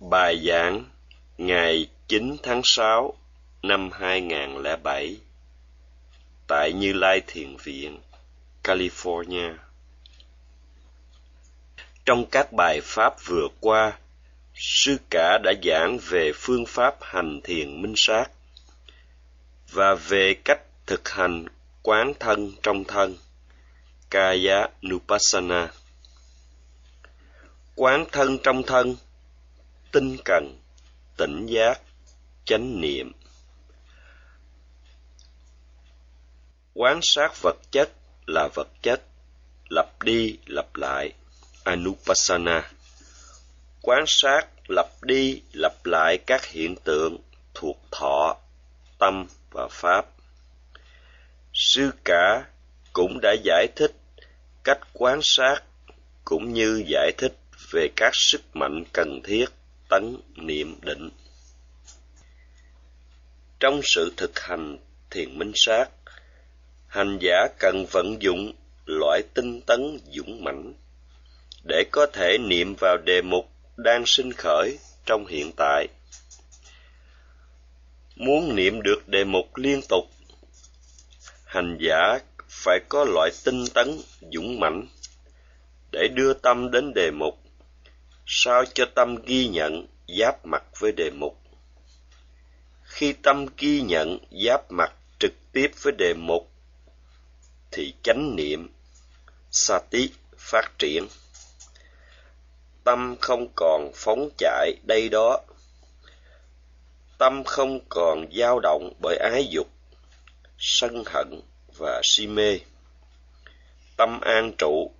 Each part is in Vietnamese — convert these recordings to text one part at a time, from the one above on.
Bài giảng ngày 9 tháng 6 năm 2007 tại Như Lai Thiền Viện, California. Trong các bài pháp vừa qua, sư cả đã giảng về phương pháp hành thiền minh sát và về cách thực hành quán thân trong thân, Kaya Nupassana. Quán thân trong thân tinh cần, tỉnh giác, chánh niệm. Quán sát vật chất là vật chất, lặp đi lặp lại, anupassana. Quán sát, lặp đi lặp lại các hiện tượng thuộc thọ, tâm và pháp. Sư cả cũng đã giải thích cách quan sát cũng như giải thích về các sức mạnh cần thiết tấn niệm định. Trong sự thực hành thiền minh sát, hành giả cần vận dụng loại tinh tấn dũng mãnh để có thể niệm vào đề mục đang sinh khởi trong hiện tại. Muốn niệm được đề mục liên tục, hành giả phải có loại tinh tấn dũng mãnh để đưa tâm đến đề mục sao cho tâm ghi nhận giáp mặt với đề mục? Khi tâm ghi nhận giáp mặt trực tiếp với đề mục, thì chánh niệm sati phát triển. Tâm không còn phóng chạy đây đó. Tâm không còn dao động bởi ái dục, sân hận và si mê. Tâm an trụ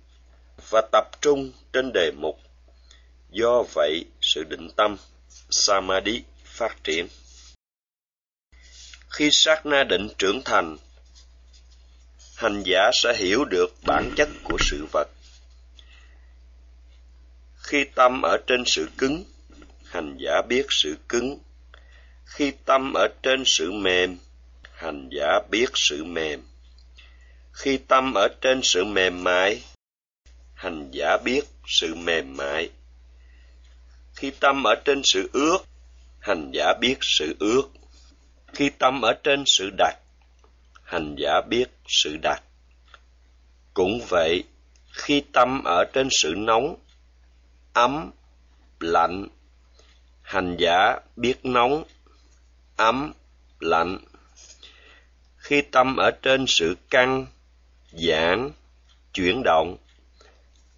và tập trung trên đề mục. Do vậy, sự định tâm, Samadhi phát triển. Khi sát na định trưởng thành, hành giả sẽ hiểu được bản chất của sự vật. Khi tâm ở trên sự cứng, hành giả biết sự cứng. Khi tâm ở trên sự mềm, hành giả biết sự mềm. Khi tâm ở trên sự mềm mại, hành giả biết sự mềm mại khi tâm ở trên sự ước, hành giả biết sự ước. Khi tâm ở trên sự đặt, hành giả biết sự đặt. Cũng vậy, khi tâm ở trên sự nóng, ấm, lạnh, hành giả biết nóng, ấm, lạnh. Khi tâm ở trên sự căng, giãn, chuyển động,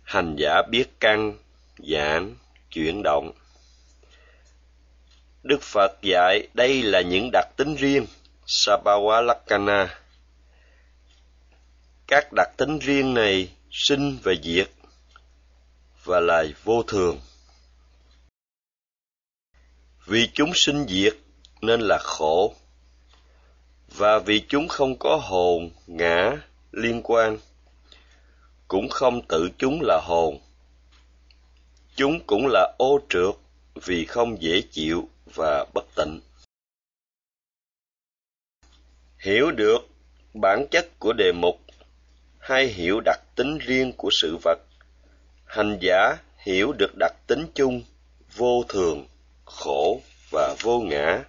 hành giả biết căng, giãn, chuyển động. Đức Phật dạy đây là những đặc tính riêng, Sabawalakana. Các đặc tính riêng này sinh và diệt và là vô thường. Vì chúng sinh diệt nên là khổ, và vì chúng không có hồn, ngã, liên quan, cũng không tự chúng là hồn Chúng cũng là ô trượt vì không dễ chịu và bất tịnh. Hiểu được bản chất của đề mục hay hiểu đặc tính riêng của sự vật, hành giả hiểu được đặc tính chung vô thường, khổ và vô ngã,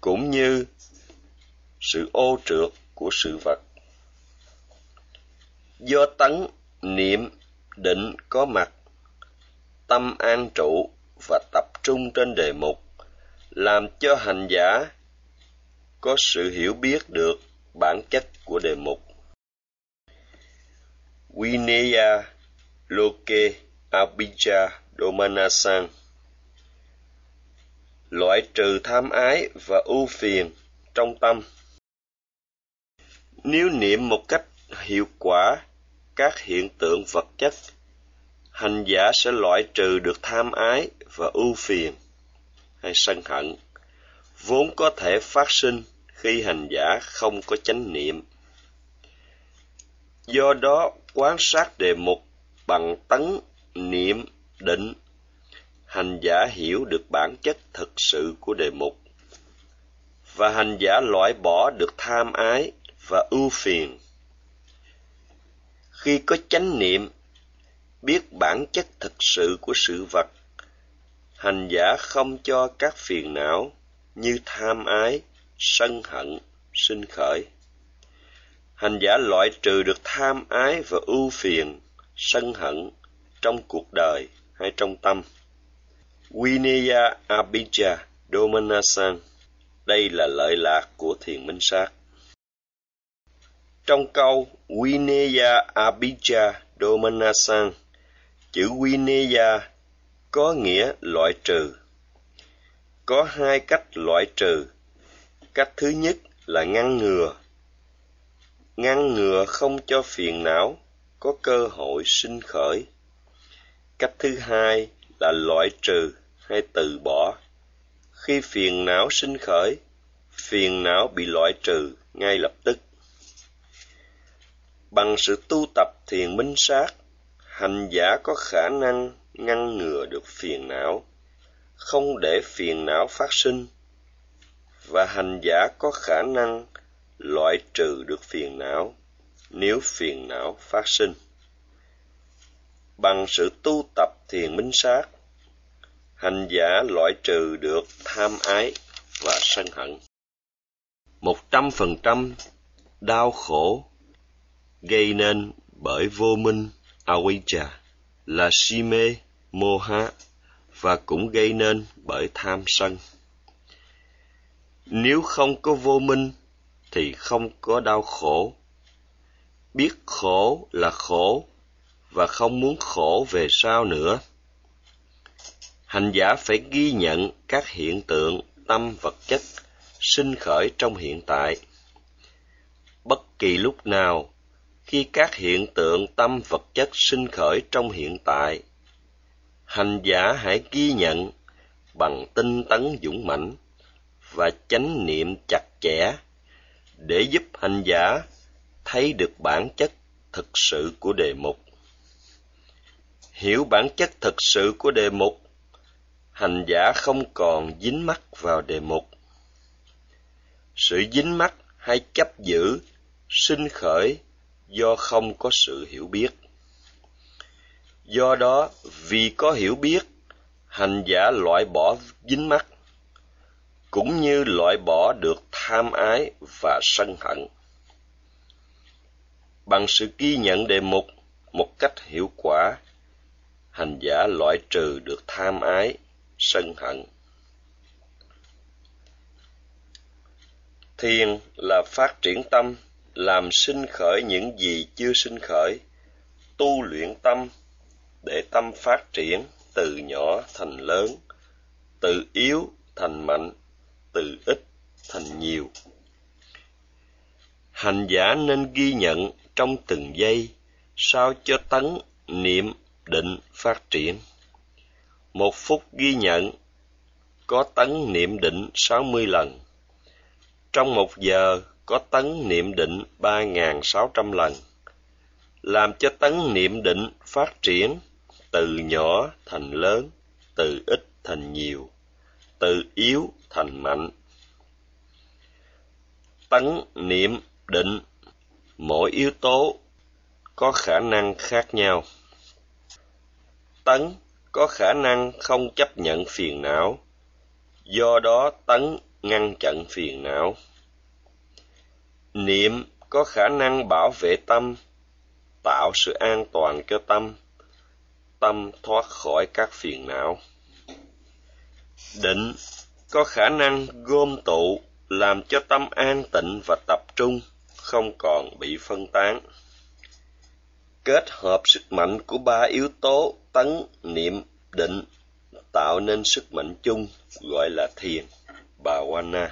cũng như sự ô trượt của sự vật. Do tấn, niệm, định có mặt tâm an trụ và tập trung trên đề mục, làm cho hành giả có sự hiểu biết được bản chất của đề mục. Vineya Loke Abhija Domanasan. Loại trừ tham ái và ưu phiền trong tâm. Nếu niệm một cách hiệu quả các hiện tượng vật chất hành giả sẽ loại trừ được tham ái và ưu phiền hay sân hận, vốn có thể phát sinh khi hành giả không có chánh niệm. Do đó quan sát đề mục bằng tấn niệm định, hành giả hiểu được bản chất thực sự của đề mục. Và hành giả loại bỏ được tham ái và ưu phiền. Khi có chánh niệm biết bản chất thực sự của sự vật. Hành giả không cho các phiền não như tham ái, sân hận, sinh khởi. Hành giả loại trừ được tham ái và ưu phiền, sân hận trong cuộc đời hay trong tâm. Vinaya Abhija Domanasan đây là lợi lạc của thiền minh sát. Trong câu Vinaya Abhija Domanasan chữ Vinaya có nghĩa loại trừ. Có hai cách loại trừ. Cách thứ nhất là ngăn ngừa. Ngăn ngừa không cho phiền não, có cơ hội sinh khởi. Cách thứ hai là loại trừ hay từ bỏ. Khi phiền não sinh khởi, phiền não bị loại trừ ngay lập tức. Bằng sự tu tập thiền minh sát hành giả có khả năng ngăn ngừa được phiền não, không để phiền não phát sinh, và hành giả có khả năng loại trừ được phiền não nếu phiền não phát sinh. Bằng sự tu tập thiền minh sát, hành giả loại trừ được tham ái và sân hận. Một trăm phần trăm đau khổ gây nên bởi vô minh Awija là si mê moha và cũng gây nên bởi tham sân. Nếu không có vô minh thì không có đau khổ. Biết khổ là khổ và không muốn khổ về sau nữa. Hành giả phải ghi nhận các hiện tượng tâm vật chất sinh khởi trong hiện tại. Bất kỳ lúc nào khi các hiện tượng tâm vật chất sinh khởi trong hiện tại. Hành giả hãy ghi nhận bằng tinh tấn dũng mãnh và chánh niệm chặt chẽ để giúp hành giả thấy được bản chất thực sự của đề mục. Hiểu bản chất thực sự của đề mục, hành giả không còn dính mắc vào đề mục. Sự dính mắc hay chấp giữ, sinh khởi do không có sự hiểu biết. Do đó, vì có hiểu biết, hành giả loại bỏ dính mắc cũng như loại bỏ được tham ái và sân hận. Bằng sự ghi nhận đề mục một cách hiệu quả, hành giả loại trừ được tham ái, sân hận. Thiền là phát triển tâm làm sinh khởi những gì chưa sinh khởi, tu luyện tâm để tâm phát triển từ nhỏ thành lớn, từ yếu thành mạnh, từ ít thành nhiều. Hành giả nên ghi nhận trong từng giây sao cho tấn niệm định phát triển. Một phút ghi nhận có tấn niệm định sáu mươi lần. Trong một giờ có tấn niệm định ba sáu trăm lần, làm cho tấn niệm định phát triển từ nhỏ thành lớn, từ ít thành nhiều, từ yếu thành mạnh. Tấn niệm định, mỗi yếu tố có khả năng khác nhau. Tấn có khả năng không chấp nhận phiền não, do đó tấn ngăn chặn phiền não niệm có khả năng bảo vệ tâm, tạo sự an toàn cho tâm. Tâm thoát khỏi các phiền não. Định có khả năng gom tụ, làm cho tâm an tịnh và tập trung, không còn bị phân tán. Kết hợp sức mạnh của ba yếu tố tấn, niệm, định, tạo nên sức mạnh chung, gọi là thiền bà wana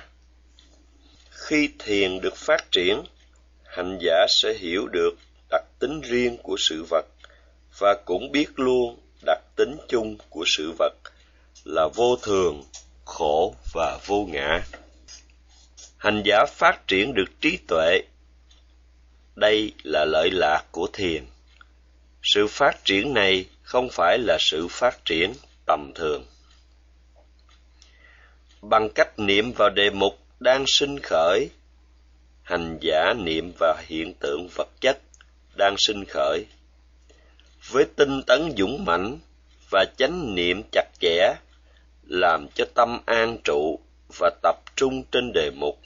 khi thiền được phát triển, hành giả sẽ hiểu được đặc tính riêng của sự vật và cũng biết luôn đặc tính chung của sự vật là vô thường, khổ và vô ngã. Hành giả phát triển được trí tuệ. Đây là lợi lạc của thiền. Sự phát triển này không phải là sự phát triển tầm thường. Bằng cách niệm vào đề mục đang sinh khởi. Hành giả niệm và hiện tượng vật chất đang sinh khởi. Với tinh tấn dũng mãnh và chánh niệm chặt chẽ làm cho tâm an trụ và tập trung trên đề mục.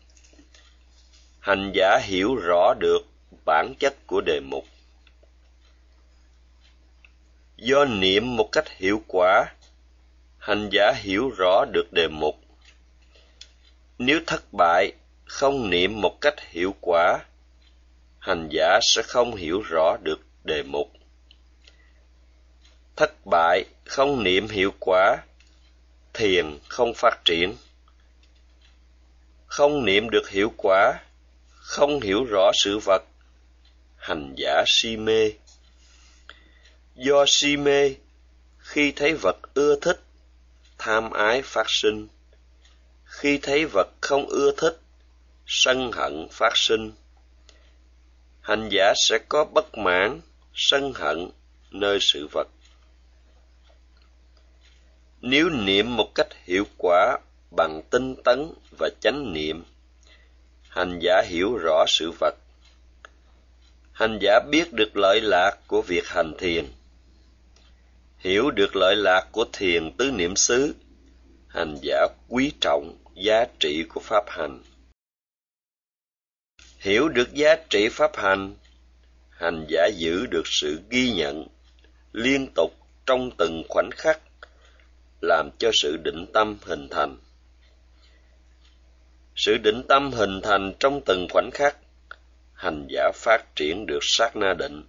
Hành giả hiểu rõ được bản chất của đề mục. Do niệm một cách hiệu quả, hành giả hiểu rõ được đề mục nếu thất bại, không niệm một cách hiệu quả, hành giả sẽ không hiểu rõ được đề mục. Thất bại, không niệm hiệu quả, thiền không phát triển. Không niệm được hiệu quả, không hiểu rõ sự vật, hành giả si mê. Do si mê, khi thấy vật ưa thích, tham ái phát sinh khi thấy vật không ưa thích, sân hận phát sinh. Hành giả sẽ có bất mãn, sân hận nơi sự vật. Nếu niệm một cách hiệu quả bằng tinh tấn và chánh niệm, hành giả hiểu rõ sự vật. Hành giả biết được lợi lạc của việc hành thiền. Hiểu được lợi lạc của thiền tứ niệm xứ, hành giả quý trọng giá trị của pháp hành. Hiểu được giá trị pháp hành hành giả giữ được sự ghi nhận liên tục trong từng khoảnh khắc, làm cho sự định tâm hình thành. Sự định tâm hình thành trong từng khoảnh khắc, hành giả phát triển được sát na định.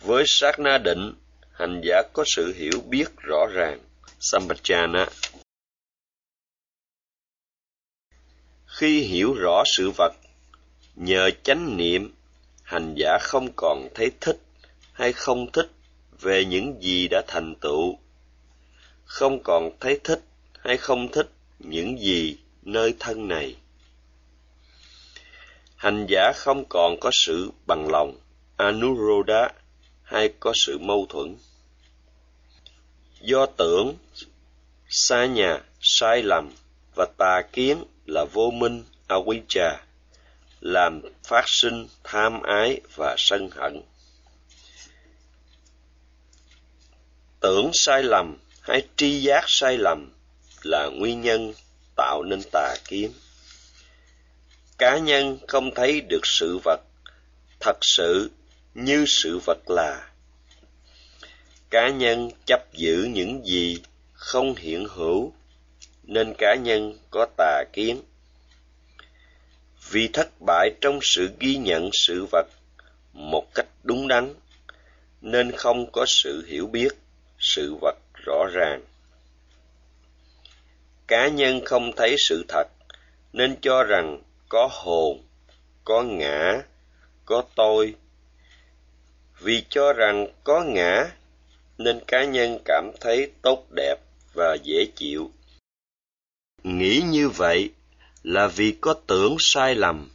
Với sát na định, hành giả có sự hiểu biết rõ ràng, sampajana. Khi hiểu rõ sự vật, nhờ chánh niệm, hành giả không còn thấy thích hay không thích về những gì đã thành tựu, không còn thấy thích hay không thích những gì nơi thân này. Hành giả không còn có sự bằng lòng, anuroda, hay có sự mâu thuẫn. Do tưởng xa nhà, sai lầm và tà kiến là vô minh à, avijja làm phát sinh tham ái và sân hận. Tưởng sai lầm hay tri giác sai lầm là nguyên nhân tạo nên tà kiến. Cá nhân không thấy được sự vật, thật sự như sự vật là. Cá nhân chấp giữ những gì không hiện hữu nên cá nhân có tà kiến. Vì thất bại trong sự ghi nhận sự vật một cách đúng đắn, nên không có sự hiểu biết, sự vật rõ ràng. Cá nhân không thấy sự thật, nên cho rằng có hồn, có ngã, có tôi. Vì cho rằng có ngã, nên cá nhân cảm thấy tốt đẹp và dễ chịu nghĩ như vậy là vì có tưởng sai lầm,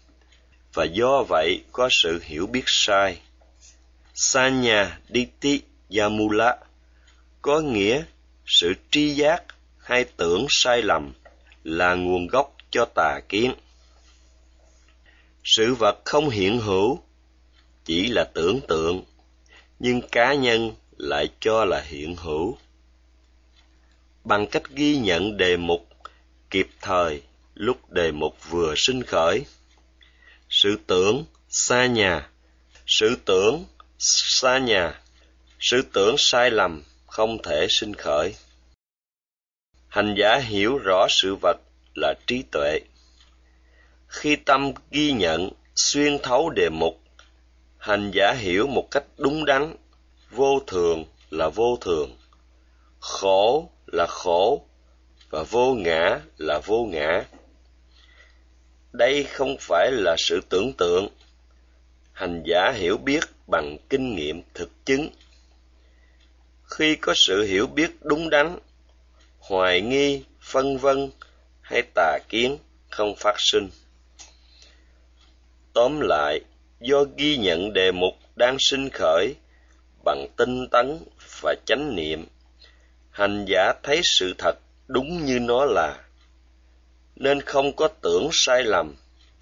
và do vậy có sự hiểu biết sai. Sanya diti yamula có nghĩa sự tri giác hay tưởng sai lầm là nguồn gốc cho tà kiến. Sự vật không hiện hữu chỉ là tưởng tượng, nhưng cá nhân lại cho là hiện hữu. Bằng cách ghi nhận đề mục kịp thời, lúc đề mục vừa sinh khởi. Sự tưởng xa nhà sự tưởng xa nhà sự tưởng sai lầm không thể sinh khởi. Hành giả hiểu rõ sự vật là trí tuệ. Khi tâm ghi nhận, xuyên thấu đề mục, hành giả hiểu một cách đúng đắn, vô thường là vô thường, khổ là khổ và vô ngã là vô ngã. Đây không phải là sự tưởng tượng. Hành giả hiểu biết bằng kinh nghiệm thực chứng. Khi có sự hiểu biết đúng đắn, hoài nghi, phân vân hay tà kiến không phát sinh. Tóm lại, do ghi nhận đề mục đang sinh khởi bằng tinh tấn và chánh niệm, hành giả thấy sự thật đúng như nó là, nên không có tưởng sai lầm,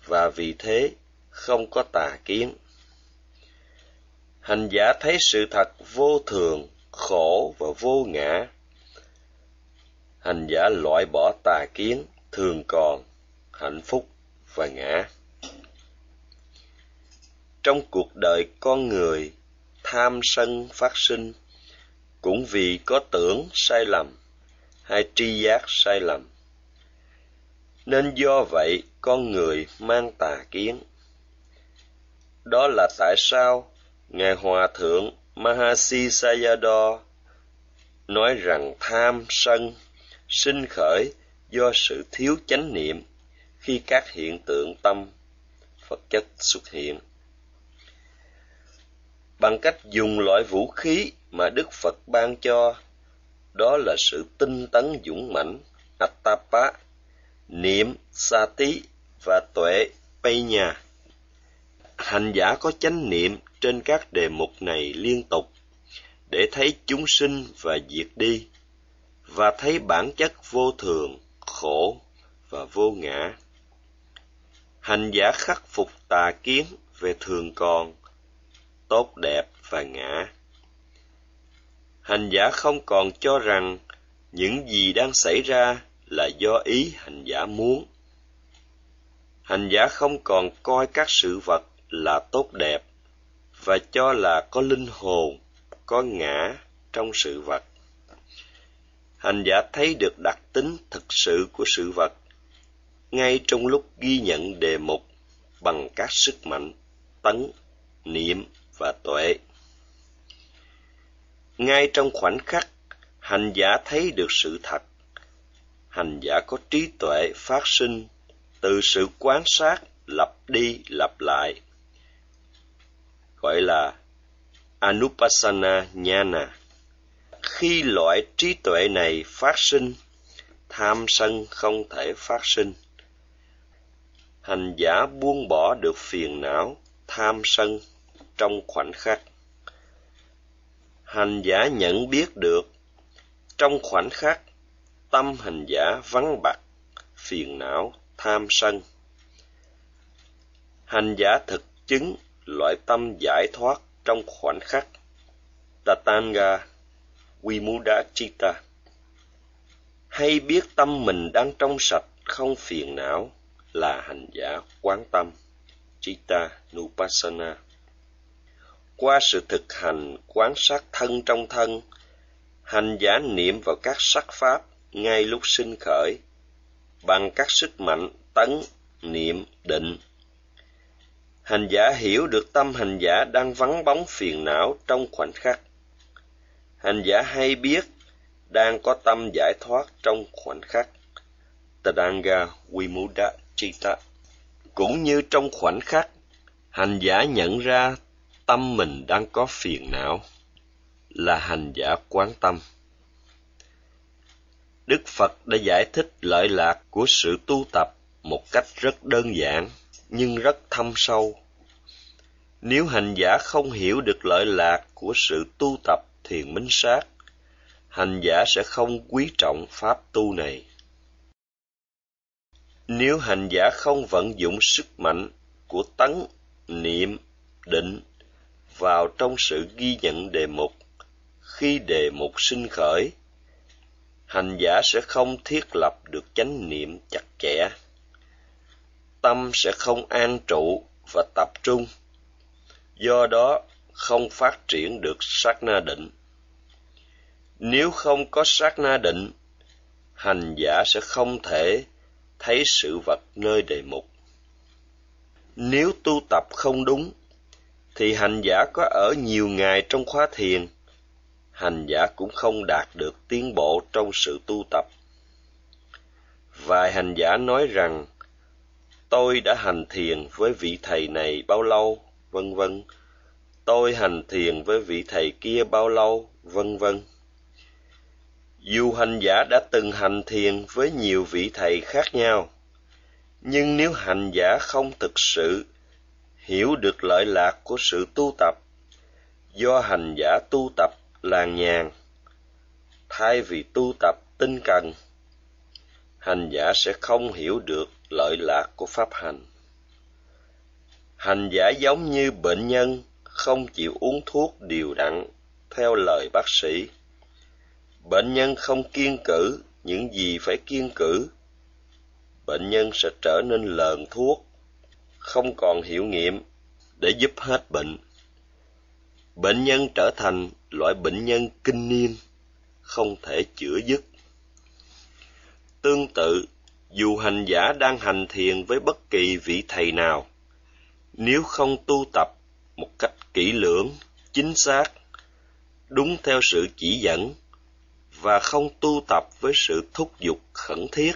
và vì thế không có tà kiến. Hành giả thấy sự thật vô thường, khổ và vô ngã, hành giả loại bỏ tà kiến thường còn, hạnh phúc và ngã. Trong cuộc đời con người, tham sân phát sinh cũng vì có tưởng sai lầm hay tri giác sai lầm. Nên do vậy, con người mang tà kiến. Đó là tại sao ngài hòa thượng mahasi sayadaw nói rằng tham sân, sinh khởi do sự thiếu chánh niệm khi các hiện tượng tâm vật chất xuất hiện. Bằng cách dùng loại vũ khí mà đức phật ban cho đó là sự tinh tấn dũng mãnh atapa niệm sati và tuệ penya hành giả có chánh niệm trên các đề mục này liên tục để thấy chúng sinh và diệt đi, và thấy bản chất vô thường, khổ và vô ngã. Hành giả khắc phục tà kiến về thường còn, tốt đẹp và ngã hành giả không còn cho rằng những gì đang xảy ra là do ý hành giả muốn. Hành giả không còn coi các sự vật là tốt đẹp và cho là có linh hồn, có ngã trong sự vật. Hành giả thấy được đặc tính thực sự của sự vật ngay trong lúc ghi nhận đề mục bằng các sức mạnh, tấn, niệm và tuệ ngay trong khoảnh khắc, hành giả thấy được sự thật. Hành giả có trí tuệ phát sinh, từ sự quan sát lặp đi lặp lại. Gọi là anupassana nhana khi loại trí tuệ này phát sinh, tham sân không thể phát sinh. Hành giả buông bỏ được phiền não, tham sân trong khoảnh khắc hành giả nhận biết được trong khoảnh khắc tâm hành giả vắng bặt phiền não tham sân hành giả thực chứng loại tâm giải thoát trong khoảnh khắc tatanga Vimuddhachita. Hay biết tâm mình đang trong sạch, không phiền não là hành giả quán tâm, Chitta Nupassana. Qua sự thực hành quán sát thân trong thân, hành giả niệm vào các sắc pháp ngay lúc sinh khởi, bằng các sức mạnh tấn, niệm, định. Hành giả hiểu được tâm hành giả đang vắng bóng phiền não trong khoảnh khắc. Hành giả hay biết đang có tâm giải thoát trong khoảnh khắc. Tadanga Vimuddha chita Cũng như trong khoảnh khắc, hành giả nhận ra tâm mình đang có phiền não, là hành giả quán tâm. Đức Phật đã giải thích lợi lạc của sự tu tập một cách rất đơn giản nhưng rất thâm sâu. Nếu hành giả không hiểu được lợi lạc của sự tu tập thiền minh sát, hành giả sẽ không quý trọng pháp tu này. Nếu hành giả không vận dụng sức mạnh của tấn, niệm, định vào trong sự ghi nhận đề mục, khi đề mục sinh khởi, hành giả sẽ không thiết lập được chánh niệm chặt chẽ. Tâm sẽ không an trụ và tập trung. Do đó, không phát triển được sát na định. Nếu không có sát na định, hành giả sẽ không thể thấy sự vật nơi đề mục. Nếu tu tập không đúng, thì hành giả có ở nhiều ngày trong khóa thiền, hành giả cũng không đạt được tiến bộ trong sự tu tập. Vài hành giả nói rằng, tôi đã hành thiền với vị thầy này bao lâu, vân vân tôi hành thiền với vị thầy kia bao lâu, vân vân. Dù hành giả đã từng hành thiền với nhiều vị thầy khác nhau, nhưng nếu hành giả không thực sự hiểu được lợi lạc của sự tu tập, do hành giả tu tập làng nhàn, thay vì tu tập tinh cần, hành giả sẽ không hiểu được lợi lạc của pháp hành. Hành giả giống như bệnh nhân không chịu uống thuốc điều đặn theo lời bác sĩ. Bệnh nhân không kiên cử những gì phải kiên cử bệnh nhân sẽ trở nên lờn thuốc không còn hiệu nghiệm để giúp hết bệnh. Bệnh nhân trở thành loại bệnh nhân kinh niên, không thể chữa dứt. Tương tự, dù hành giả đang hành thiền với bất kỳ vị thầy nào, nếu không tu tập một cách kỹ lưỡng, chính xác, đúng theo sự chỉ dẫn, và không tu tập với sự thúc giục khẩn thiết,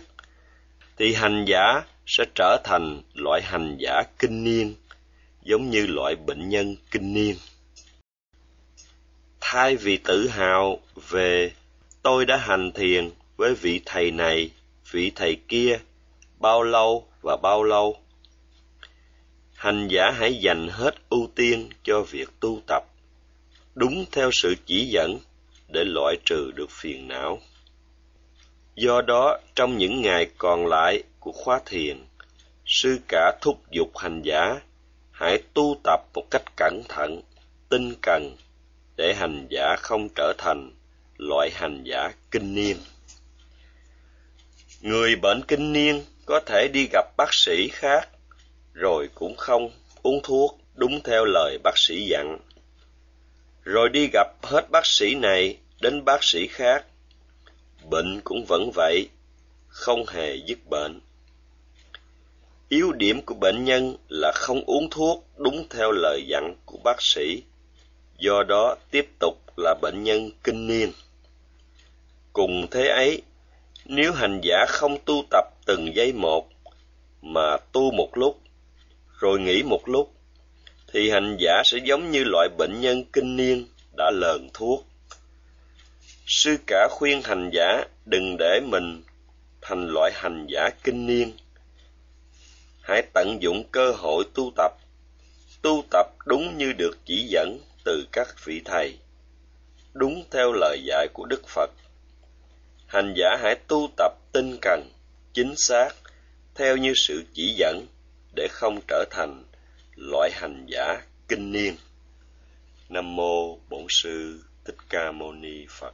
thì hành giả sẽ trở thành loại hành giả kinh niên, giống như loại bệnh nhân kinh niên. Thay vì tự hào về, tôi đã hành thiền với vị thầy này, vị thầy kia, bao lâu và bao lâu? Hành giả hãy dành hết ưu tiên cho việc tu tập, đúng theo sự chỉ dẫn để loại trừ được phiền não. Do đó, trong những ngày còn lại của khóa thiền. Sư cả thúc giục hành giả, hãy tu tập một cách cẩn thận, tinh cần, để hành giả không trở thành loại hành giả kinh niên. Người bệnh kinh niên có thể đi gặp bác sĩ khác, rồi cũng không uống thuốc đúng theo lời bác sĩ dặn. Rồi đi gặp hết bác sĩ này đến bác sĩ khác. Bệnh cũng vẫn vậy, không hề dứt bệnh yếu điểm của bệnh nhân là không uống thuốc đúng theo lời dặn của bác sĩ. Do đó tiếp tục là bệnh nhân kinh niên. Cùng thế ấy, nếu hành giả không tu tập từng giây một mà tu một lúc, rồi nghỉ một lúc, thì hành giả sẽ giống như loại bệnh nhân kinh niên đã lờn thuốc. Sư cả khuyên hành giả đừng để mình thành loại hành giả kinh niên hãy tận dụng cơ hội tu tập. Tu tập đúng như được chỉ dẫn từ các vị thầy, đúng theo lời dạy của đức phật. Hành giả hãy tu tập tinh cần, chính xác, theo như sự chỉ dẫn, để không trở thành loại hành giả kinh niên. Nam mô bổn sư thích ca mâu ni phật.